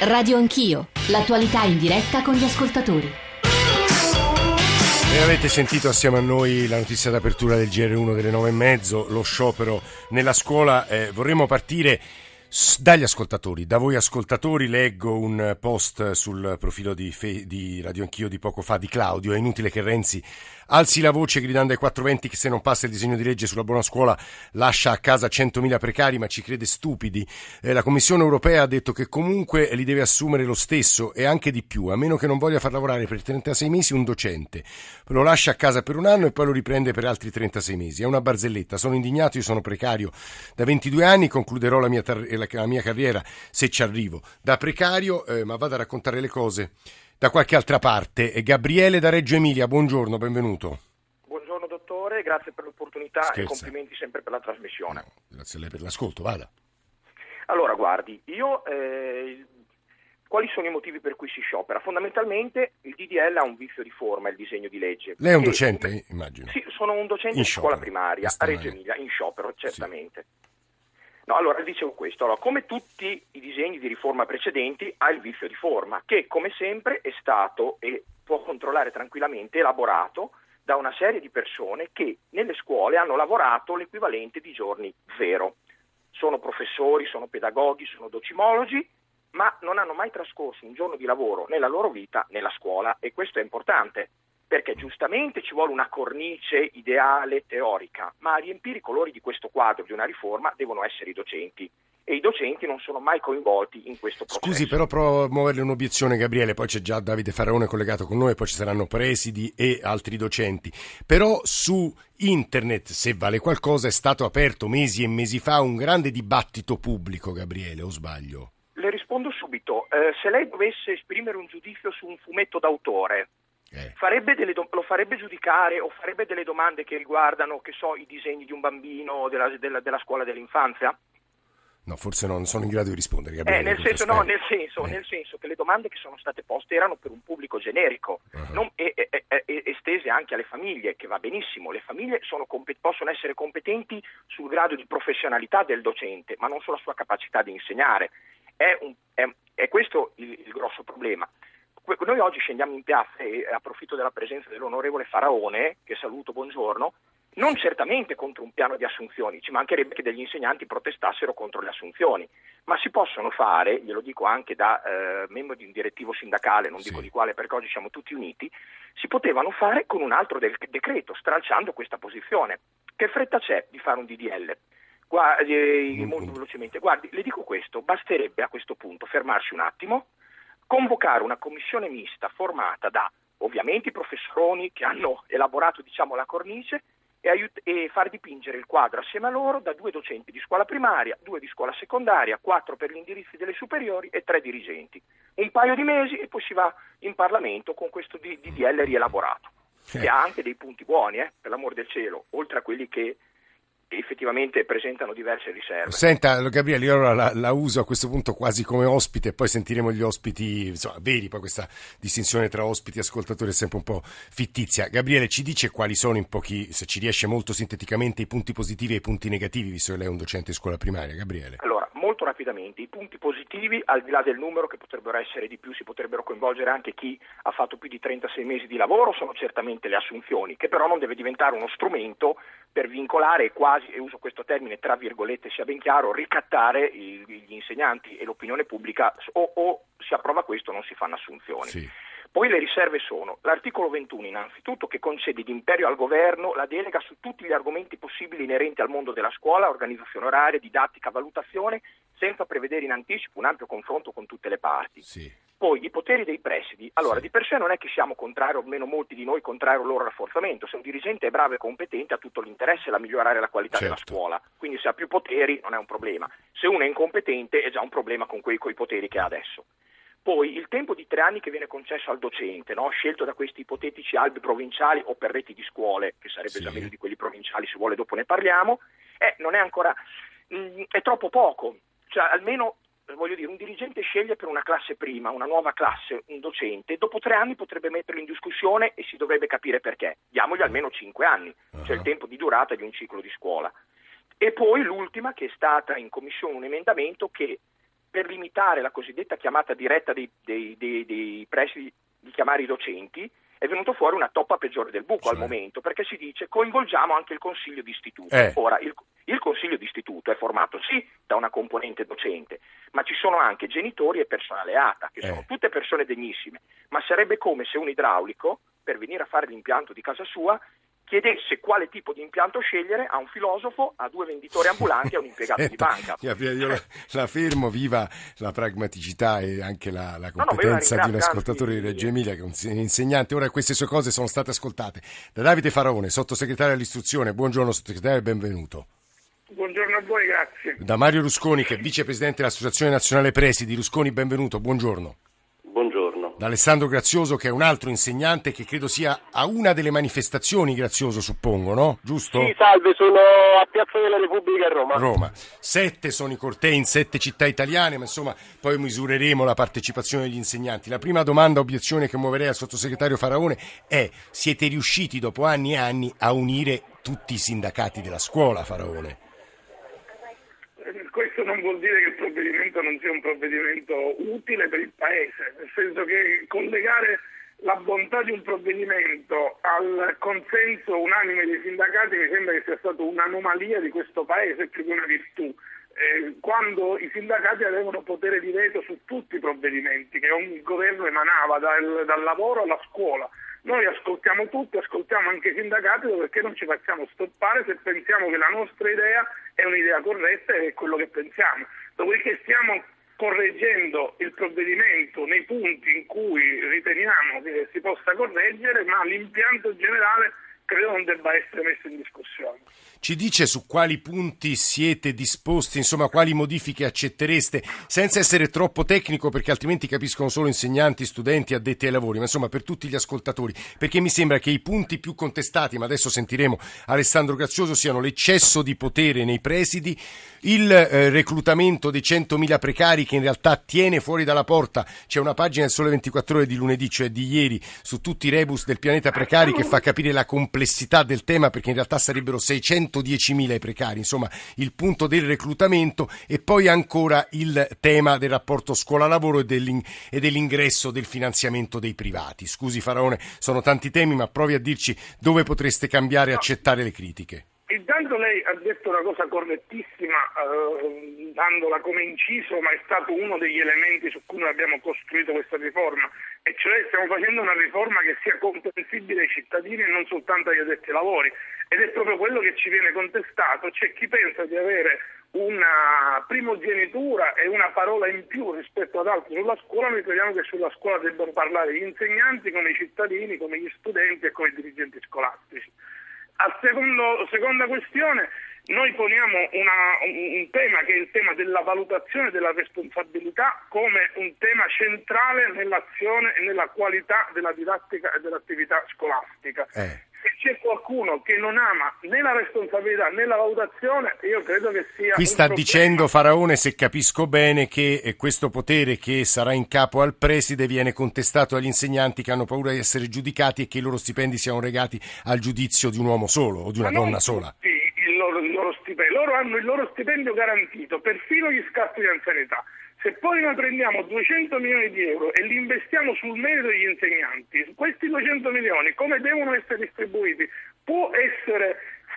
Radio Anch'io, l'attualità in diretta con gli ascoltatori. E avete sentito assieme a noi la notizia d'apertura del GR1 delle nove e mezzo, lo sciopero nella scuola. Eh, vorremmo partire dagli ascoltatori, da voi ascoltatori leggo un post sul profilo di, Fe- di Radio Anch'io di poco fa di Claudio, è inutile che Renzi alzi la voce gridando ai 420 che se non passa il disegno di legge sulla buona scuola lascia a casa 100.000 precari ma ci crede stupidi. Eh, la Commissione europea ha detto che comunque li deve assumere lo stesso e anche di più, a meno che non voglia far lavorare per 36 mesi un docente. Lo lascia a casa per un anno e poi lo riprende per altri 36 mesi. È una barzelletta, sono indignato, io sono precario da 22 anni, concluderò la mia, tar- la mia carriera se ci arrivo da precario, eh, ma vado a raccontare le cose da qualche altra parte. Gabriele da Reggio Emilia, buongiorno, benvenuto. Buongiorno dottore, grazie per l'opportunità Scherza. e complimenti sempre per la trasmissione. No, grazie a lei per l'ascolto, vada. Allora, guardi, io eh, quali sono i motivi per cui si sciopera? Fondamentalmente il DDL ha un vizio di forma, il disegno di legge. Lei è un docente, immagino? Sì, sono un docente in di scuola primaria a Reggio Emilia, in sciopero, certamente. Sì. No, allora dicevo questo, allora, come tutti i disegni di riforma precedenti ha il vizio di forma che come sempre è stato e può controllare tranquillamente elaborato da una serie di persone che nelle scuole hanno lavorato l'equivalente di giorni zero. Sono professori, sono pedagoghi, sono docimologi, ma non hanno mai trascorso un giorno di lavoro nella loro vita nella scuola e questo è importante perché giustamente ci vuole una cornice ideale teorica, ma a riempire i colori di questo quadro di una riforma devono essere i docenti e i docenti non sono mai coinvolti in questo processo. Scusi, però provo a muoverle un'obiezione, Gabriele, poi c'è già Davide Faraone collegato con noi, poi ci saranno presidi e altri docenti. Però su internet, se vale qualcosa, è stato aperto mesi e mesi fa un grande dibattito pubblico, Gabriele, o sbaglio? Le rispondo subito. Eh, se lei dovesse esprimere un giudizio su un fumetto d'autore, eh. Farebbe do- lo farebbe giudicare o farebbe delle domande che riguardano, che so, i disegni di un bambino della, della, della scuola dell'infanzia? No, forse non sono in grado di rispondere. Eh, nel, senso, no, nel, senso, eh. nel, senso, che le domande che sono state poste erano per un pubblico generico uh-huh. non, e, e, e, estese anche alle famiglie, che va benissimo. Le famiglie compet- possono essere competenti sul grado di professionalità del docente, ma non sulla sua capacità di insegnare. È, un, è, è questo il, il grosso problema. Noi oggi scendiamo in piazza e approfitto della presenza dell'onorevole Faraone, che saluto, buongiorno, non certamente contro un piano di assunzioni, ci mancherebbe che degli insegnanti protestassero contro le assunzioni, ma si possono fare, glielo dico anche da eh, membro di un direttivo sindacale, non sì. dico di quale perché oggi siamo tutti uniti, si potevano fare con un altro decreto, stralciando questa posizione. Che fretta c'è di fare un DDL? Guardi, eh, molto velocemente, guardi, le dico questo, basterebbe a questo punto fermarsi un attimo, convocare una commissione mista formata da ovviamente i professoroni che hanno elaborato diciamo, la cornice e, aiut- e, far dipingere il quadro assieme a loro da due docenti di scuola primaria, due di scuola secondaria, quattro per gli indirizzi delle superiori e tre dirigenti. Un paio di mesi e poi si va in Parlamento con questo DDL rielaborato, che ha anche dei punti buoni, eh, per l'amor del cielo, oltre a quelli che effettivamente presentano diverse riserve. Senta Gabriele, io allora la, la, uso a questo punto quasi come ospite poi sentiremo gli ospiti insomma, veri, poi questa distinzione tra ospiti e ascoltatori è sempre un po' fittizia. Gabriele ci dice quali sono in pochi, se ci riesce molto sinteticamente, i punti positivi e i punti negativi, visto che lei è un docente di scuola primaria, Gabriele. Allora, molto rapidamente, i punti positivi, al di là del numero che potrebbero essere di più, si potrebbero coinvolgere anche chi ha fatto più di 36 mesi di lavoro, sono certamente le assunzioni, che però non deve diventare uno strumento per vincolare quasi, e uso questo termine tra virgolette, sia ben chiaro, ricattare gli insegnanti e l'opinione pubblica o, o si approva questo o non si fanno assunzioni. Sì. Poi le riserve sono l'articolo 21 innanzitutto che concede d'imperio al governo la delega su tutti gli argomenti possibili inerenti al mondo della scuola, organizzazione oraria, didattica, valutazione, senza prevedere in anticipo un ampio confronto con tutte le parti. Sì. Poi i poteri dei presidi, allora sì. di per sé non è che siamo contrari, o almeno molti di noi contrari al loro rafforzamento, se un dirigente è bravo e competente ha tutto l'interesse a migliorare la qualità certo. della scuola, quindi se ha più poteri non è un problema, se uno è incompetente è già un problema con quei, quei poteri che ha adesso. Poi il tempo di tre anni che viene concesso al docente, no? scelto da questi ipotetici albi provinciali o per reti di scuole, che sarebbe sì. già meglio di quelli provinciali, se vuole dopo ne parliamo, eh, non è ancora, mh, mm, è troppo poco. Cioè, almeno voglio dire, un dirigente sceglie per una classe prima, una nuova classe, un docente, dopo tre anni potrebbe metterlo in discussione e si dovrebbe capire perché. Diamogli almeno cinque anni, uh-huh. cioè il tempo di durata di un ciclo di scuola. E poi l'ultima, che è stata in commissione un emendamento che per limitare la cosiddetta chiamata diretta dei, dei, dei, dei presidi di chiamare i docenti, è venuto fuori una toppa peggiore del buco sì. al momento, perché si dice coinvolgiamo anche il consiglio di istituto. Eh. Ora, il, il consiglio di istituto è formato sì da una componente docente, ma ci sono anche genitori e personale ATA, che eh. sono tutte persone degnissime, ma sarebbe come se un idraulico, per venire a fare l'impianto di casa sua, chiedesse quale tipo di impianto scegliere a un filosofo, a due venditori ambulanti e a un impiegato di banca. Io la, la, fermo, viva la pragmaticità e anche la, la competenza no, no, di un ascoltatore di Reggio Emilia che è un insegnante. Ora queste sue cose sono state ascoltate da Davide Faraone, sottosegretario all'istruzione. Buongiorno sottosegretario e benvenuto. Buongiorno a voi, grazie. Da Mario Rusconi, che è vicepresidente dell'Associazione Nazionale Presidi. Rusconi, benvenuto, buongiorno da Alessandro Grazioso che è un altro insegnante che credo sia a una delle manifestazioni Grazioso suppongo, no? Giusto? Sì, salve, sono a Piazza della Repubblica a Roma. Roma. Sette sono i cortei in sette città italiane, ma insomma poi misureremo la partecipazione degli insegnanti. La prima domanda, obiezione che muoverei al sottosegretario Faraone è siete riusciti dopo anni e anni a unire tutti i sindacati della scuola, Faraone? Questo non vuol dire che il provvedimento non sia un provvedimento utile per il Paese, nel senso che collegare la bontà di un provvedimento al consenso unanime dei sindacati mi sembra che sia stata un'anomalia di questo Paese più che una virtù. Eh, quando i sindacati avevano potere di veto su tutti i provvedimenti che ogni governo emanava, dal, dal lavoro alla scuola. Noi ascoltiamo tutti, ascoltiamo anche i sindacati perché non ci facciamo stoppare se pensiamo che la nostra idea è un'idea corretta e è quello che pensiamo. Dopodiché stiamo correggendo il provvedimento nei punti in cui riteniamo che si possa correggere, ma l'impianto generale credo non debba essere messo in discussione. Ci dice su quali punti siete disposti, insomma quali modifiche accettereste, senza essere troppo tecnico perché altrimenti capiscono solo insegnanti, studenti, addetti ai lavori, ma insomma per tutti gli ascoltatori, perché mi sembra che i punti più contestati, ma adesso sentiremo Alessandro Grazioso, siano l'eccesso di potere nei presidi, il eh, reclutamento dei 100.000 precari che in realtà tiene fuori dalla porta, c'è una pagina del Sole 24 ore di lunedì, cioè di ieri, su tutti i rebus del pianeta precari che fa capire la complessità del tema perché in realtà sarebbero 610.000 i precari, insomma il punto del reclutamento e poi ancora il tema del rapporto scuola-lavoro e, dell'ing- e dell'ingresso del finanziamento dei privati. Scusi Faraone, sono tanti temi, ma provi a dirci dove potreste cambiare e accettare le critiche. Intanto lei ha detto una cosa correttissima, eh, dandola come inciso, ma è stato uno degli elementi su cui noi abbiamo costruito questa riforma, e cioè stiamo facendo una riforma che sia comprensibile ai cittadini e non soltanto agli addetti ai lavori. Ed è proprio quello che ci viene contestato, c'è chi pensa di avere una primogenitura e una parola in più rispetto ad altri sulla scuola, noi crediamo che sulla scuola debbano parlare gli insegnanti come i cittadini, come gli studenti e come i dirigenti scolastici. A secondo, seconda questione, noi poniamo una, un tema che è il tema della valutazione della responsabilità come un tema centrale nell'azione e nella qualità della didattica e dell'attività scolastica. Eh. Se c'è qualcuno che non ama né la responsabilità né la valutazione, io credo che sia. Qui sta problema. dicendo Faraone, se capisco bene, che eh, questo potere che sarà in capo al preside viene contestato agli insegnanti che hanno paura di essere giudicati e che i loro stipendi siano legati al giudizio di un uomo solo o di una Ma donna sola. Tutti loro, il loro stipendio. Loro hanno il loro stipendio garantito, perfino gli scatti di anzianità. Se poi noi prendiamo 200 milioni di euro e li investiamo sul merito degli insegnanti, questi 200 milioni come devono essere distribuiti? Può essere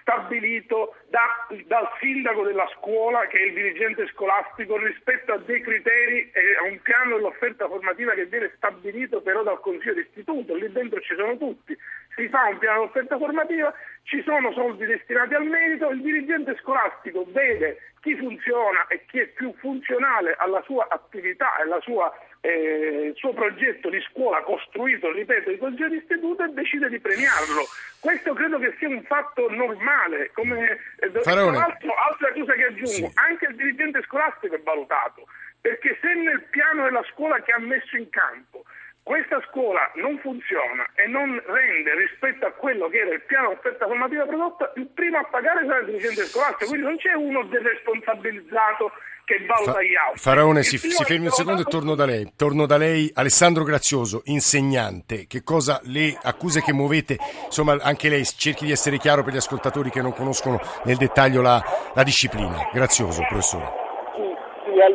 stabilito da, dal sindaco della scuola, che è il dirigente scolastico, rispetto a dei criteri e a un piano dell'offerta formativa che viene stabilito però dal Consiglio d'istituto, lì dentro ci sono tutti. Si fa un piano dell'offerta formativa, ci sono soldi destinati al merito, il dirigente scolastico vede chi funziona e chi è più funzionale alla sua attività e alla sua eh, il suo progetto di scuola costruito, ripeto, di consiglio d'istituto e decide di premiarlo. Questo credo che sia un fatto normale. Come, eh, altro, altra cosa che aggiungo, sì. anche il dirigente scolastico è valutato, perché se nel piano della scuola che ha messo in campo questa scuola non funziona e non rende rispetto a quello che era il piano offerta formativa prodotta, il primo a pagare sarà il dirigente scolastico, quindi non c'è uno deresponsabilizzato che valuta gli altri. Faraone, si, si fermi un secondo e torno da lei. Torno da lei, Alessandro Grazioso, insegnante. Che cosa le accuse che muovete? Insomma, anche lei cerchi di essere chiaro per gli ascoltatori che non conoscono nel dettaglio la, la disciplina. Grazioso, professore.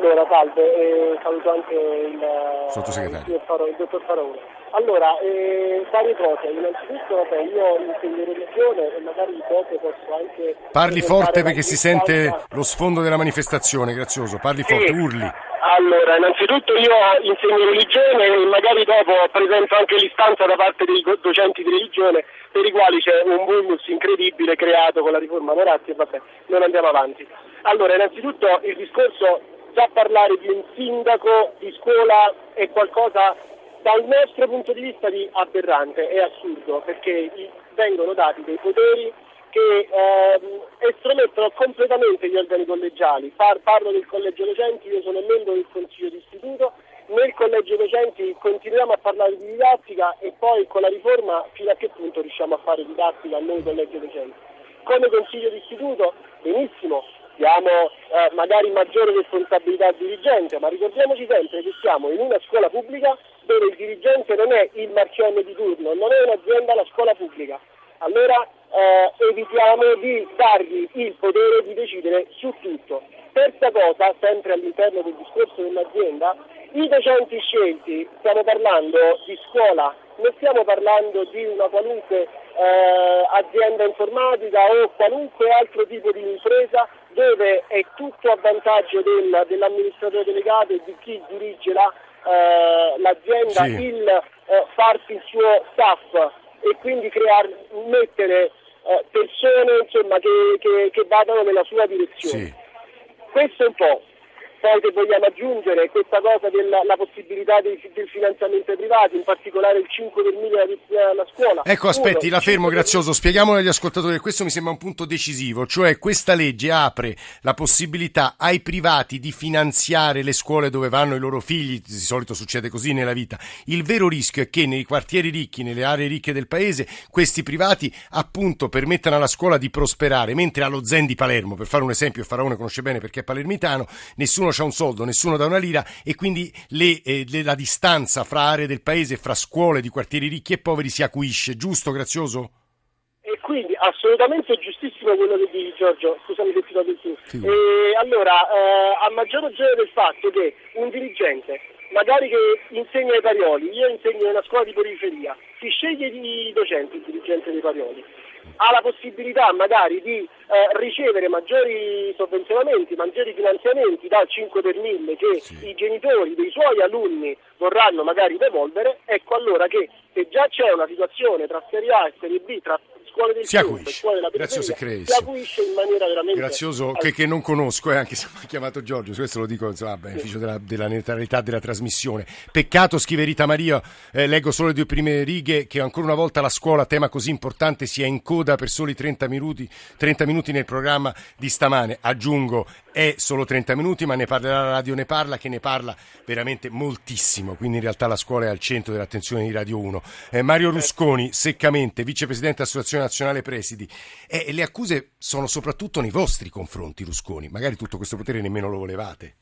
Sì, allora salve, eh, saluto anche il, Sottosegretario. il, Faro, il dottor Farone. Allora, eh, varie cose. Innanzitutto, vabbè, io insegno religione e magari dopo posso anche... Parli forte perché si sente lo sfondo della manifestazione, grazioso. Parli forte, urli. Allora, innanzitutto io insegno religione e magari dopo presento anche l'istanza da parte dei docenti di religione per i quali c'è un vulnus incredibile creato con la riforma Moratti e vabbè, non andiamo avanti. Allora, innanzitutto il discorso, già parlare di un sindaco di scuola è qualcosa dal nostro punto di vista di aberrante, è assurdo, perché vengono dati dei poteri che ehm, estromettono completamente gli organi collegiali. Par- parlo del collegio docenti, io sono membro del consiglio d'istituto, nel collegio docenti continuiamo a parlare di didattica e poi con la riforma fino a che punto riusciamo a fare didattica noi collegio docenti. Come consiglio d'istituto, benissimo, diamo eh, magari maggiore responsabilità al dirigente, ma ricordiamoci sempre che siamo in una scuola pubblica dove il dirigente non è il marcione di turno, non è un'azienda, la scuola pubblica. Allora eh, evitiamo di dargli il potere di decidere su tutto. Terza cosa, sempre all'interno del discorso dell'azienda, i docenti scelti, stiamo parlando di scuola, non stiamo parlando di una qualunque eh, azienda informatica o qualunque altro tipo di impresa dove è tutto a vantaggio del- dell'amministratore delegato e di chi dirige la, eh, l'azienda Sì. il eh, farsi il suo staff e quindi creare, mettere eh, persone insomma, che, che- che vadano nella sua direzione. Sì. Questo è un po'. Poi che vogliamo aggiungere questa cosa della la possibilità dei- del finanziamento ai privati, in particolare il 5 per 1000 alla scuola. Ecco, aspetti, Uno, la fermo, 5 per grazioso. Spieghiamolo agli ascoltatori, questo mi sembra un punto decisivo, cioè questa legge apre la possibilità ai privati di finanziare le scuole dove vanno i loro figli, di solito succede così nella vita. Il vero rischio è che nei quartieri ricchi, nelle aree ricche del paese, questi privati appunto permettano alla scuola di prosperare, mentre allo Zen di Palermo, per fare un esempio, Faraone conosce bene perché è palermitano, nessuno ha un soldo, nessuno dà una lira e quindi le- eh, le- la distanza fra aree del paese, fra scuole di quartieri ricchi e poveri si acuisce, giusto Grazioso? E quindi assolutamente giustissimo quello che dici Giorgio, scusami se ti do del tu. Figurati. E allora, eh, a maggior ragione del fatto che un dirigente, magari che insegna ai Parioli, io insegno in una scuola di periferia, si sceglie di docente il dirigente dei Parioli, ha la possibilità magari di eh, ricevere maggiori sovvenzionamenti, maggiori finanziamenti dal 5 per 1000 che Sì. i genitori dei suoi alunni vorranno magari devolvere, ecco allora che se già c'è una situazione tra Serie A e Serie B, tra scuole del Si acuisce. scuole della Grazioso periferia, si acuisce in maniera veramente... Grazioso, che, che non conosco, eh, anche se mi ha chiamato Giorgio, questo lo dico insomma, a beneficio della, della neutralità della trasmissione. Peccato, scrive Rita Maria, eh, leggo solo le due prime righe, che ancora una volta la scuola, tema così importante, sia in coda per soli 30 minuti, 30 minuti nel programma di stamane. Aggiungo, è solo 30 minuti, ma ne parlerà la radio, ne parla, che ne parla veramente moltissimo, quindi in realtà la scuola è al centro dell'attenzione di Radio 1. Eh, Mario Rusconi, seccamente, vicepresidente dell'Associazione Nazionale Presidi, e le accuse sono soprattutto nei vostri confronti, Rusconi. Magari tutto questo potere nemmeno lo volevate.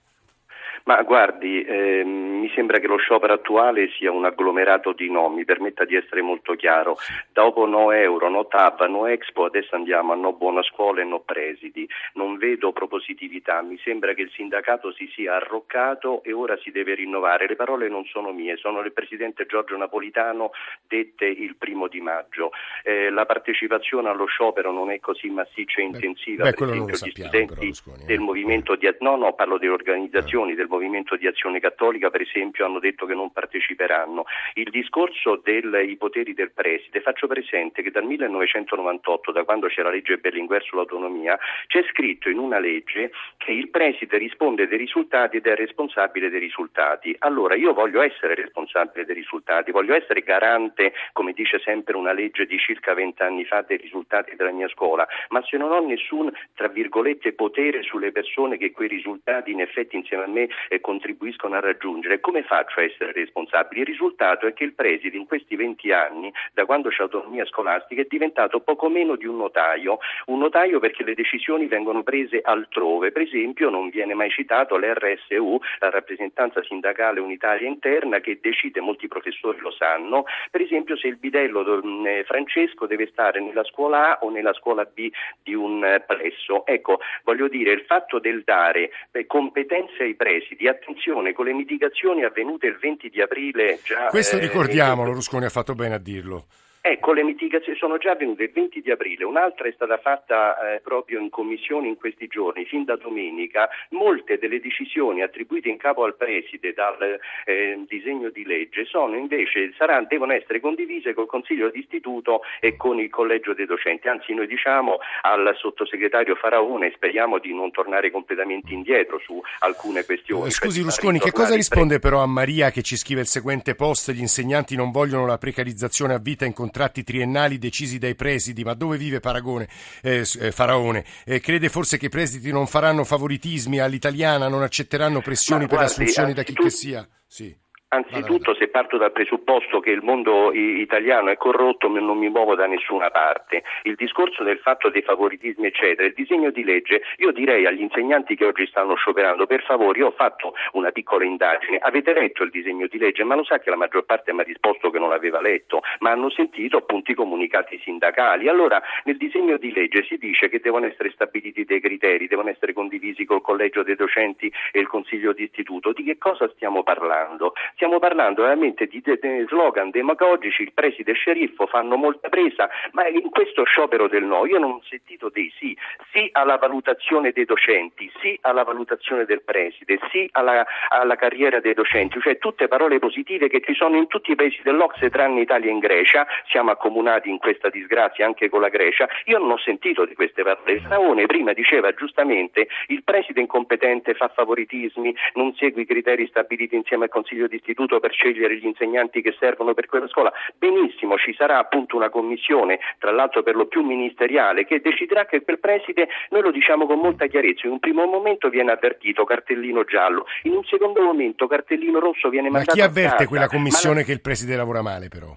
Ma guardi, ehm, mi sembra che lo sciopero attuale sia un agglomerato di no, mi permetta di essere molto chiaro. Dopo no euro, no TAV, no Expo, adesso andiamo a no buona scuola e no presidi. Non vedo propositività, mi sembra che il sindacato si sia arroccato e ora si deve rinnovare. Le parole non sono mie, sono del presidente Giorgio Napolitano dette il primo di maggio. Eh, la partecipazione allo sciopero non è così massiccia e intensiva, beh, per esempio gli sappiamo, studenti però, Rusconi, eh. del movimento di no, no, parlo delle organizzazioni del movimento di azione cattolica, per esempio, hanno detto che non parteciperanno. Il discorso dei poteri del preside, faccio presente che dal 1998, da quando c'è la legge Berlinguer sull'autonomia, c'è scritto in una legge che il preside risponde dei risultati ed è responsabile dei risultati. Allora io voglio essere responsabile dei risultati, voglio essere garante, come dice sempre una legge di circa vent'anni fa, dei risultati della mia scuola, ma se non ho nessun, tra virgolette, potere sulle persone che quei risultati in effetti insieme a me eh, contribuiscono a raggiungere, come faccio a essere responsabile? Il risultato è che il preside in questi 20 anni, da quando c'è autonomia scolastica, è diventato poco meno di un notaio, un notaio perché le decisioni vengono prese altrove, per esempio non viene mai citato l'RSU, la rappresentanza sindacale unitaria interna che decide, molti professori lo sanno, per esempio se il bidello mh, eh, Francesco deve stare nella scuola A o nella scuola B di un eh, plesso. Ecco, voglio dire, il fatto del dare eh, competenze ai presidi presidi. Attenzione, con le mitigazioni avvenute il 20 di aprile già... Questo eh, ricordiamolo, Rusconi ha fatto bene a dirlo. Ecco, le mitigazioni sono già avvenute il 20 di aprile, un'altra è stata fatta eh, proprio in commissione in questi giorni, fin da domenica. Molte delle decisioni attribuite in capo al preside dal eh, disegno di legge sono invece, saranno, devono essere condivise col Consiglio di Istituto e con il Collegio dei Docenti. Anzi, noi diciamo al sottosegretario Faraone, speriamo di non tornare completamente indietro su alcune questioni. Eh, scusi cioè Rusconi, che cosa risponde però a Maria che ci scrive il seguente post? Gli insegnanti non vogliono la precarizzazione a vita in contratti triennali decisi dai presidi, ma dove vive Paragone, eh, eh, Faraone? Eh, crede forse che i presidi non faranno favoritismi all'italiana, non accetteranno pressioni guardi, per assunzioni da chi tu... che sia? Sì. Anzitutto se parto dal presupposto che il mondo italiano è corrotto non mi muovo da nessuna parte. Il discorso del fatto dei favoritismi eccetera, il disegno di legge, io direi agli insegnanti che oggi stanno scioperando, per favore, io ho fatto una piccola indagine, avete letto il disegno di legge, ma lo sa che la maggior parte mi ha risposto che non l'aveva letto, ma hanno sentito appunto i comunicati sindacali. Allora nel disegno di legge si dice che devono essere stabiliti dei criteri, devono essere condivisi col collegio dei docenti e il consiglio di istituto. Di che cosa stiamo parlando? Stiamo parlando veramente di, de- de- slogan demagogici, il preside sceriffo fanno molta presa, ma in questo sciopero del no io non ho sentito dei sì, sì alla valutazione dei docenti, sì alla valutazione del preside, sì alla, alla carriera dei docenti, cioè tutte parole positive che ci sono in tutti i paesi dell'Ocse tranne Italia e Grecia, siamo accomunati in questa disgrazia anche con la Grecia, io non ho sentito di queste parole. Straone prima diceva giustamente il preside incompetente fa favoritismi, non segue i criteri stabiliti insieme al Consiglio di Istituto istituto per scegliere gli insegnanti che servono per quella scuola. Benissimo, ci sarà appunto una commissione, tra l'altro per lo più ministeriale, che deciderà che quel preside, noi lo diciamo con molta chiarezza, in un primo momento viene avvertito cartellino giallo, in un secondo momento cartellino rosso viene mandato Ma chi avverte quella commissione la... che il preside lavora male però?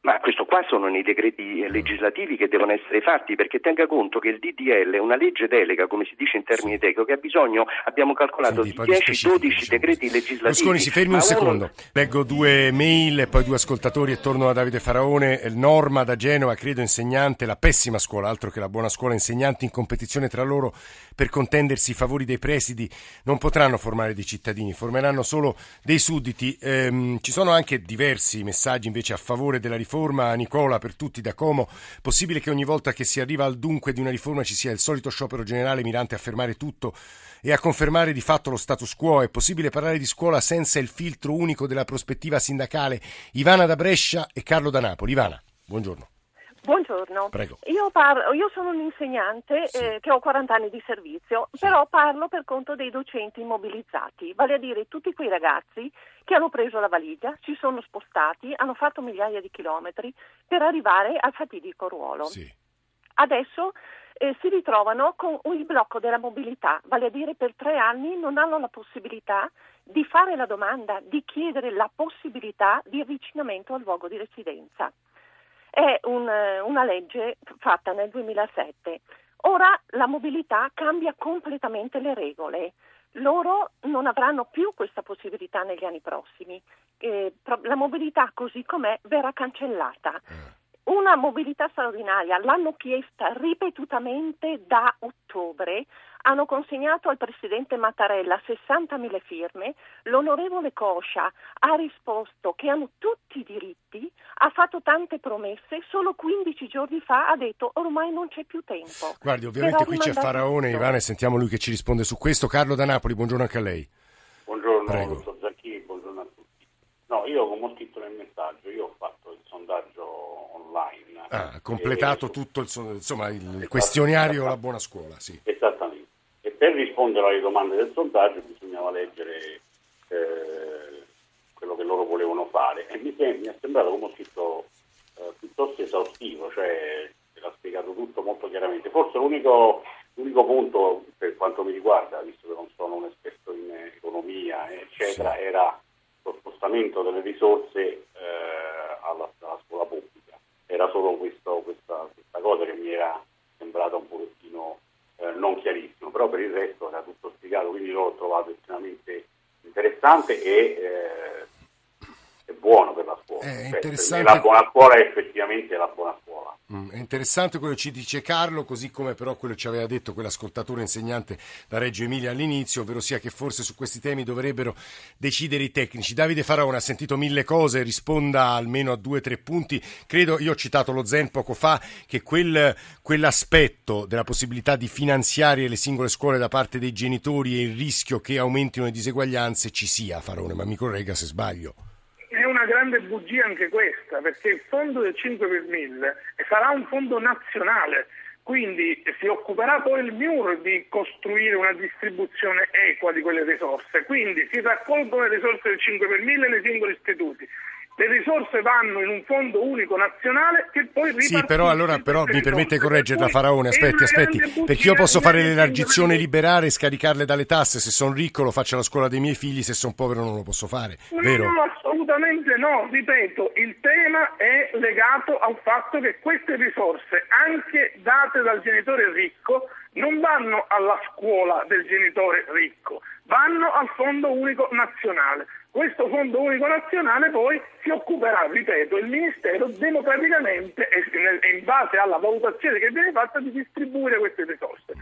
Ma questo qua sono i decreti legislativi che devono essere fatti perché tenga conto che il DDL è una legge delega, come si dice in termini sì. tecnici, che ha bisogno, abbiamo calcolato, di 10-12 diciamo. decreti legislativi. Mosconi, si fermi un secondo. Uno... Leggo due mail e poi due ascoltatori e torno a Davide Faraone. Norma da Genova, credo insegnante, la pessima scuola, altro che la buona scuola, insegnanti in competizione tra loro per contendersi i favori dei presidi non potranno formare dei cittadini, formeranno solo dei sudditi. Ehm, ci sono anche diversi messaggi invece a favore della riforma, Nicola, per tutti da Como. Possibile che ogni volta che si arriva al dunque di una riforma ci sia il solito sciopero generale mirante a fermare tutto e a confermare di fatto lo status quo? È possibile parlare di scuola senza il filtro unico della prospettiva sindacale? Ivana da Brescia e Carlo da Napoli. Ivana, buongiorno. Buongiorno, io, parlo, io, sono un insegnante sì. eh, che ho 40 anni di servizio, sì. però parlo per conto dei docenti immobilizzati, vale a dire tutti quei ragazzi che hanno preso la valigia, si sono spostati, hanno fatto migliaia di chilometri per arrivare al fatidico ruolo. Sì. Adesso eh, si ritrovano con il blocco della mobilità, vale a dire per tre anni non hanno la possibilità di fare la domanda, di chiedere la possibilità di avvicinamento al luogo di residenza è un, eh, una legge fatta nel 2007. Ora la mobilità cambia completamente le regole. Loro non avranno più questa possibilità negli anni prossimi. Eh, la mobilità così com'è verrà cancellata. Una mobilità straordinaria l'hanno chiesta ripetutamente da ottobre hanno consegnato al Presidente Mattarella 60.000 firme, l'onorevole Coscia ha risposto che hanno tutti i diritti, ha fatto tante promesse, solo 15 giorni fa ha detto ormai non c'è più tempo. Guardi, ovviamente qui c'è Faraone, Ivana, e sentiamo lui che ci risponde su questo. Carlo da Napoli, buongiorno anche a lei. Buongiorno, Prego. dottor Zacchini, buongiorno a tutti. No, io come ho scritto nel messaggio, io ho fatto il sondaggio online. Ah, ha completato e... tutto il, insomma, il questionario La Buona Scuola, sì. Esattamente per rispondere alle domande del sondaggio bisognava leggere eh, quello che loro volevano fare e mi, mi è sembrato come scritto eh, piuttosto esaustivo, cioè l'ha spiegato tutto molto chiaramente. Forse l'unico, l'unico, punto per quanto mi riguarda, visto che non sono un esperto in economia, eccetera, sì. era lo spostamento delle risorse eh, alla, alla, scuola pubblica. Era solo questo, questa, questa cosa che mi era sembrata un pochettino eh, non chiarissimo, però per il resto era tutto spiegato, quindi l'ho trovato estremamente interessante e eh, buono per la scuola. È cioè, interessante. la buona scuola è effettivamente la buona scuola. Mm, è interessante quello che ci dice Carlo, così come però quello che ci aveva detto quell'ascoltatore insegnante da Reggio Emilia all'inizio, ovvero sia che forse su questi temi dovrebbero decidere i tecnici. Davide Faraone ha sentito mille cose, risponda almeno a due o tre punti. Credo, io ho citato lo Zen poco fa, che quel, quell'aspetto della possibilità di finanziare le singole scuole da parte dei genitori e il rischio che aumentino le diseguaglianze ci sia, Faraone, ma mi corregga se sbaglio grande bugia anche questa, perché il fondo del 5 per 1000 sarà un fondo nazionale, quindi si occuperà poi il MIUR di costruire una distribuzione equa di quelle risorse, quindi si raccolgono le risorse del 5 per 1000 nei singoli istituti le risorse vanno in un fondo unico nazionale che poi Sì, però allora però mi permette di correggerla Faraone, aspetti, aspetti, perché io posso fare l'elargizione liberare e scaricarle dalle tasse, se sono ricco lo faccio alla scuola dei miei figli, se sono povero non lo posso fare, vero? No, assolutamente no, ripeto, il tema è legato al fatto che queste risorse, anche date dal genitore ricco, non vanno alla scuola del genitore ricco, vanno al fondo unico nazionale. Questo fondo unico nazionale poi si occuperà, ripeto, il Ministero democraticamente e in base alla valutazione che viene fatta di distribuire queste risorse.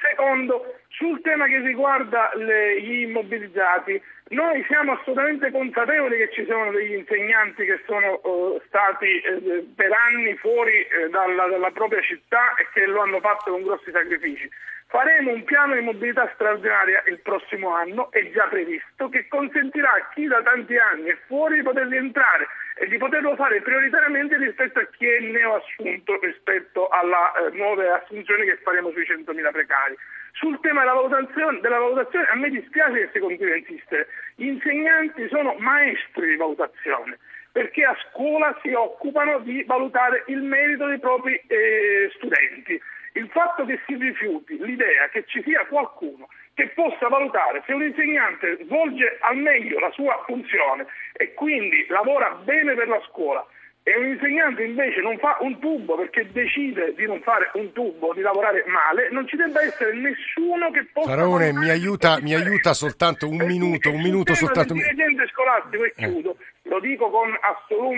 Secondo, sul tema che riguarda le, gli immobilizzati, noi siamo assolutamente consapevoli che ci sono degli insegnanti che sono uh, stati eh, per anni fuori eh, dalla, dalla propria città e che lo hanno fatto con grossi sacrifici. Faremo un piano di mobilità straordinaria il prossimo anno, è già previsto, che consentirà a chi da tanti anni è fuori di poter rientrare e di poterlo fare prioritariamente rispetto a chi è neoassunto rispetto alle eh, nuove assunzioni che faremo sui 100.000 precari. Sul tema della valutazione, della valutazione a me dispiace che si continui a insistere. Gli insegnanti sono maestri di valutazione perché a scuola si occupano di valutare il merito dei propri eh, studenti. Il fatto che si rifiuti l'idea che ci sia qualcuno che possa valutare se un insegnante svolge al meglio la sua funzione e quindi lavora bene per la scuola e un insegnante invece non fa un tubo perché decide di non fare un tubo, di lavorare male, non ci debba essere nessuno che possa... Faraone, mi aiuta, mi aiuta soltanto un minuto, un minuto soltanto... Il dirigente scolastico, e chiudo, eh lo dico con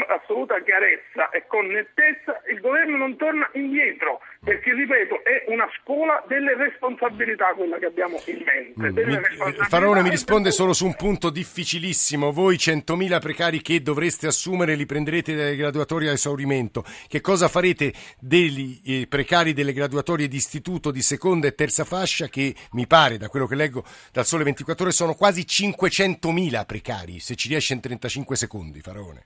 assoluta chiarezza e con nettezza, il governo non torna indietro, perché ripeto, è una scuola delle responsabilità quella che abbiamo in mente. Mi, Farone mi risponde solo su un punto difficilissimo. Voi 100.000 precari che dovreste assumere li prenderete dalle graduatorie a esaurimento. Che cosa farete degli eh, precari delle graduatorie di istituto di seconda e terza fascia che mi pare, da quello che leggo dal Sole 24 Ore, sono quasi 500.000 precari, se ci riesce in 35 secondi secondi, Faraone.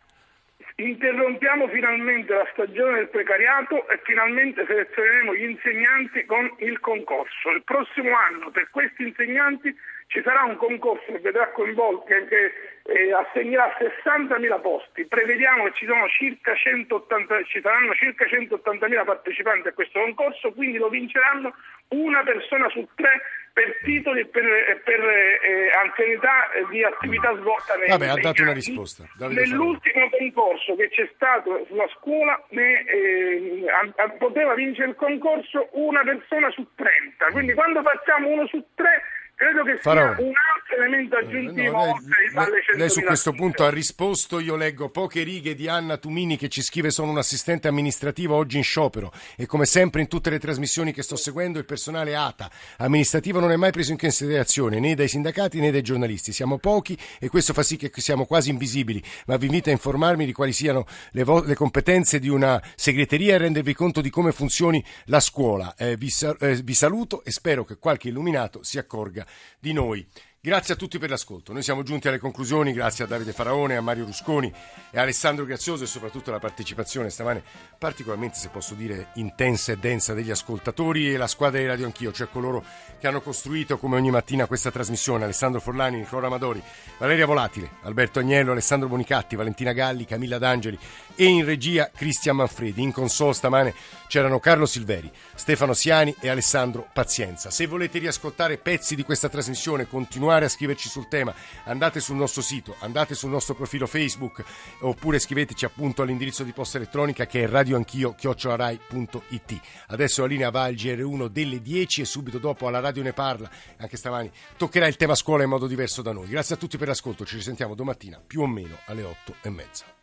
Interrompiamo finalmente la stagione del precariato e finalmente selezioneremo gli insegnanti con il concorso. Il prossimo anno per questi insegnanti ci sarà un concorso che vedrà coinvolto, che, eh, assegnerà 60.000 posti. Prevediamo che ci, circa 180, ci saranno circa 180.000 partecipanti a questo concorso, quindi lo vinceranno una persona su tre per titoli e per, per eh, anzianità di attività svolta nei Vabbè, ha dato una risposta. Davide Nell'ultimo concorso che c'è stato sulla scuola ne, eh, a, poteva vincere il concorso una persona su 30, quindi quando facciamo uno su tre credo che Farò. sia un altro elemento eh, aggiuntivo no, lei, lei, lei su questo punto ha risposto io leggo poche righe di Anna Tumini che ci scrive sono un assistente amministrativo oggi in sciopero. E come sempre in tutte le trasmissioni che sto seguendo il personale ATA amministrativo non è mai preso in considerazione né dai sindacati né dai giornalisti. Siamo pochi e questo fa sì che siamo quasi invisibili. Ma vi invito a informarmi di quali siano le, vo- le competenze di una segreteria e rendervi conto di come funzioni la scuola. Eh, vi, sa- eh, vi saluto e spero che qualche illuminato si accorga di noi. Grazie a tutti per l'ascolto. Noi siamo giunti alle conclusioni, grazie a Davide Faraone, a Mario Rusconi e a Alessandro Grazioso e soprattutto la partecipazione stamane particolarmente, se posso dire, intensa e densa degli ascoltatori e la squadra di Radio Anch'io, cioè coloro che hanno costruito come ogni mattina questa trasmissione, Alessandro Forlani, Nicola Amadori, Valeria Volatile, Alberto Agnello, Alessandro Bonicatti, Valentina Galli, Camilla D'Angeli e in regia Cristian Manfredi. In console stamane c'erano Carlo Silveri, Stefano Siani e Alessandro Pazienza. Se volete riascoltare pezzi di questa trasmissione, continuare a scriverci sul tema, andate sul nostro sito, andate sul nostro profilo Facebook oppure scriveteci appunto all'indirizzo di posta elettronica che è radioanchio.it. Adesso la linea va al GR1 delle 10 e subito dopo alla radio ne parla, anche stamani toccherà il tema scuola in modo diverso da noi. Grazie a tutti per l'ascolto, ci risentiamo domattina più o meno alle 8 e mezza.